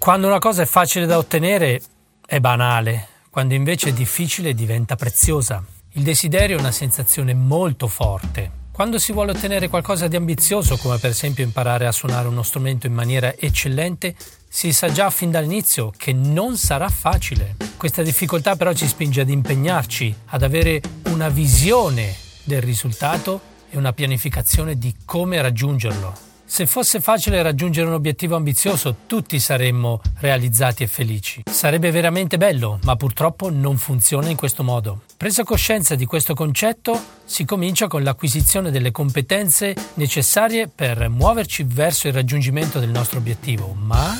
Quando una cosa è facile da ottenere è banale, quando invece è difficile diventa preziosa. Il desiderio è una sensazione molto forte. Quando si vuole ottenere qualcosa di ambizioso, come per esempio imparare a suonare uno strumento in maniera eccellente, si sa già fin dall'inizio che non sarà facile. Questa difficoltà però ci spinge ad impegnarci, ad avere una visione del risultato e una pianificazione di come raggiungerlo. Se fosse facile raggiungere un obiettivo ambizioso, tutti saremmo realizzati e felici. Sarebbe veramente bello, ma purtroppo non funziona in questo modo. Presa coscienza di questo concetto, si comincia con l'acquisizione delle competenze necessarie per muoverci verso il raggiungimento del nostro obiettivo, ma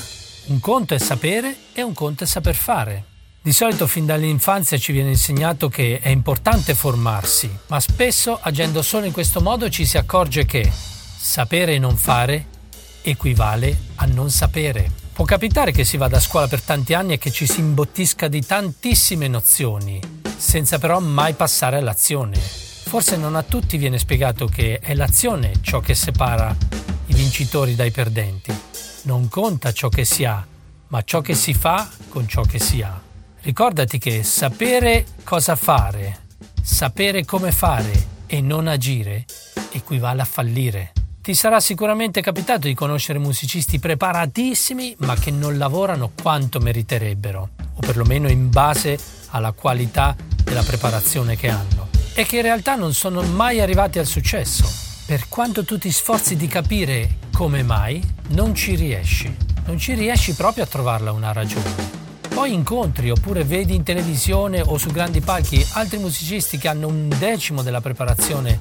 un conto è sapere e un conto è saper fare. Di solito fin dall'infanzia ci viene insegnato che è importante formarsi, ma spesso agendo solo in questo modo ci si accorge che Sapere e non fare equivale a non sapere. Può capitare che si vada a scuola per tanti anni e che ci si imbottisca di tantissime nozioni, senza però mai passare all'azione. Forse non a tutti viene spiegato che è l'azione ciò che separa i vincitori dai perdenti. Non conta ciò che si ha, ma ciò che si fa con ciò che si ha. Ricordati che sapere cosa fare, sapere come fare e non agire equivale a fallire. Ti sarà sicuramente capitato di conoscere musicisti preparatissimi ma che non lavorano quanto meriterebbero, o perlomeno in base alla qualità della preparazione che hanno, e che in realtà non sono mai arrivati al successo. Per quanto tu ti sforzi di capire come mai, non ci riesci. Non ci riesci proprio a trovarla una ragione. Poi incontri oppure vedi in televisione o su grandi palchi altri musicisti che hanno un decimo della preparazione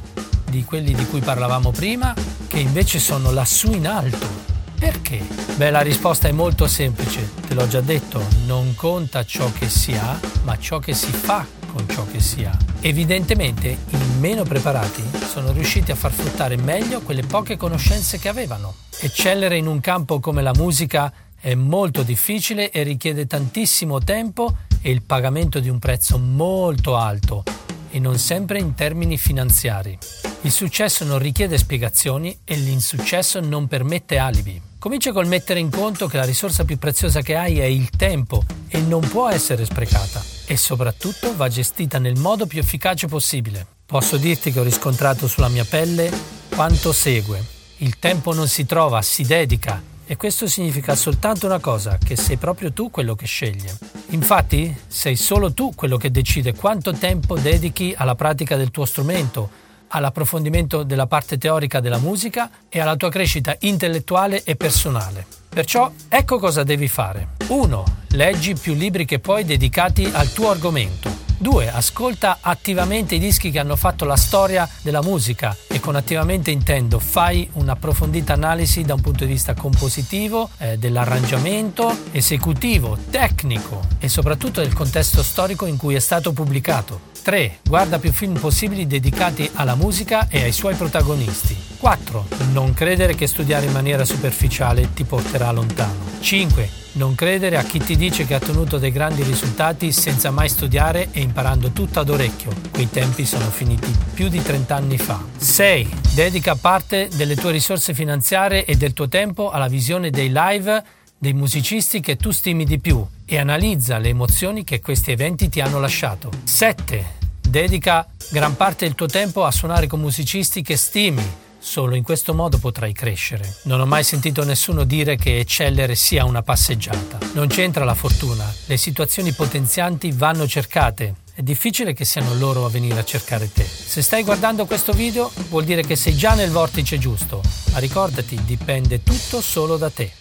di quelli di cui parlavamo prima, che invece sono lassù in alto. Perché? Beh, la risposta è molto semplice, te l'ho già detto, non conta ciò che si ha, ma ciò che si fa con ciò che si ha. Evidentemente i meno preparati sono riusciti a far fruttare meglio quelle poche conoscenze che avevano. Eccellere in un campo come la musica è molto difficile e richiede tantissimo tempo e il pagamento di un prezzo molto alto e non sempre in termini finanziari. Il successo non richiede spiegazioni e l'insuccesso non permette alibi. Comincia col mettere in conto che la risorsa più preziosa che hai è il tempo e non può essere sprecata e soprattutto va gestita nel modo più efficace possibile. Posso dirti che ho riscontrato sulla mia pelle quanto segue. Il tempo non si trova, si dedica e questo significa soltanto una cosa, che sei proprio tu quello che sceglie. Infatti, sei solo tu quello che decide quanto tempo dedichi alla pratica del tuo strumento, all'approfondimento della parte teorica della musica e alla tua crescita intellettuale e personale. Perciò ecco cosa devi fare. 1. Leggi più libri che puoi dedicati al tuo argomento. 2. Ascolta attivamente i dischi che hanno fatto la storia della musica con attivamente intendo fai un'approfondita analisi da un punto di vista compositivo, eh, dell'arrangiamento, esecutivo, tecnico e soprattutto del contesto storico in cui è stato pubblicato. 3. Guarda più film possibili dedicati alla musica e ai suoi protagonisti. 4. Non credere che studiare in maniera superficiale ti porterà lontano. 5. Non credere a chi ti dice che ha ottenuto dei grandi risultati senza mai studiare e imparando tutto ad orecchio. Quei tempi sono finiti più di 30 anni fa. 6. Dedica parte delle tue risorse finanziarie e del tuo tempo alla visione dei live dei musicisti che tu stimi di più e analizza le emozioni che questi eventi ti hanno lasciato. 7. Dedica gran parte del tuo tempo a suonare con musicisti che stimi Solo in questo modo potrai crescere. Non ho mai sentito nessuno dire che eccellere sia una passeggiata. Non c'entra la fortuna, le situazioni potenzianti vanno cercate. È difficile che siano loro a venire a cercare te. Se stai guardando questo video vuol dire che sei già nel vortice giusto, ma ricordati, dipende tutto solo da te.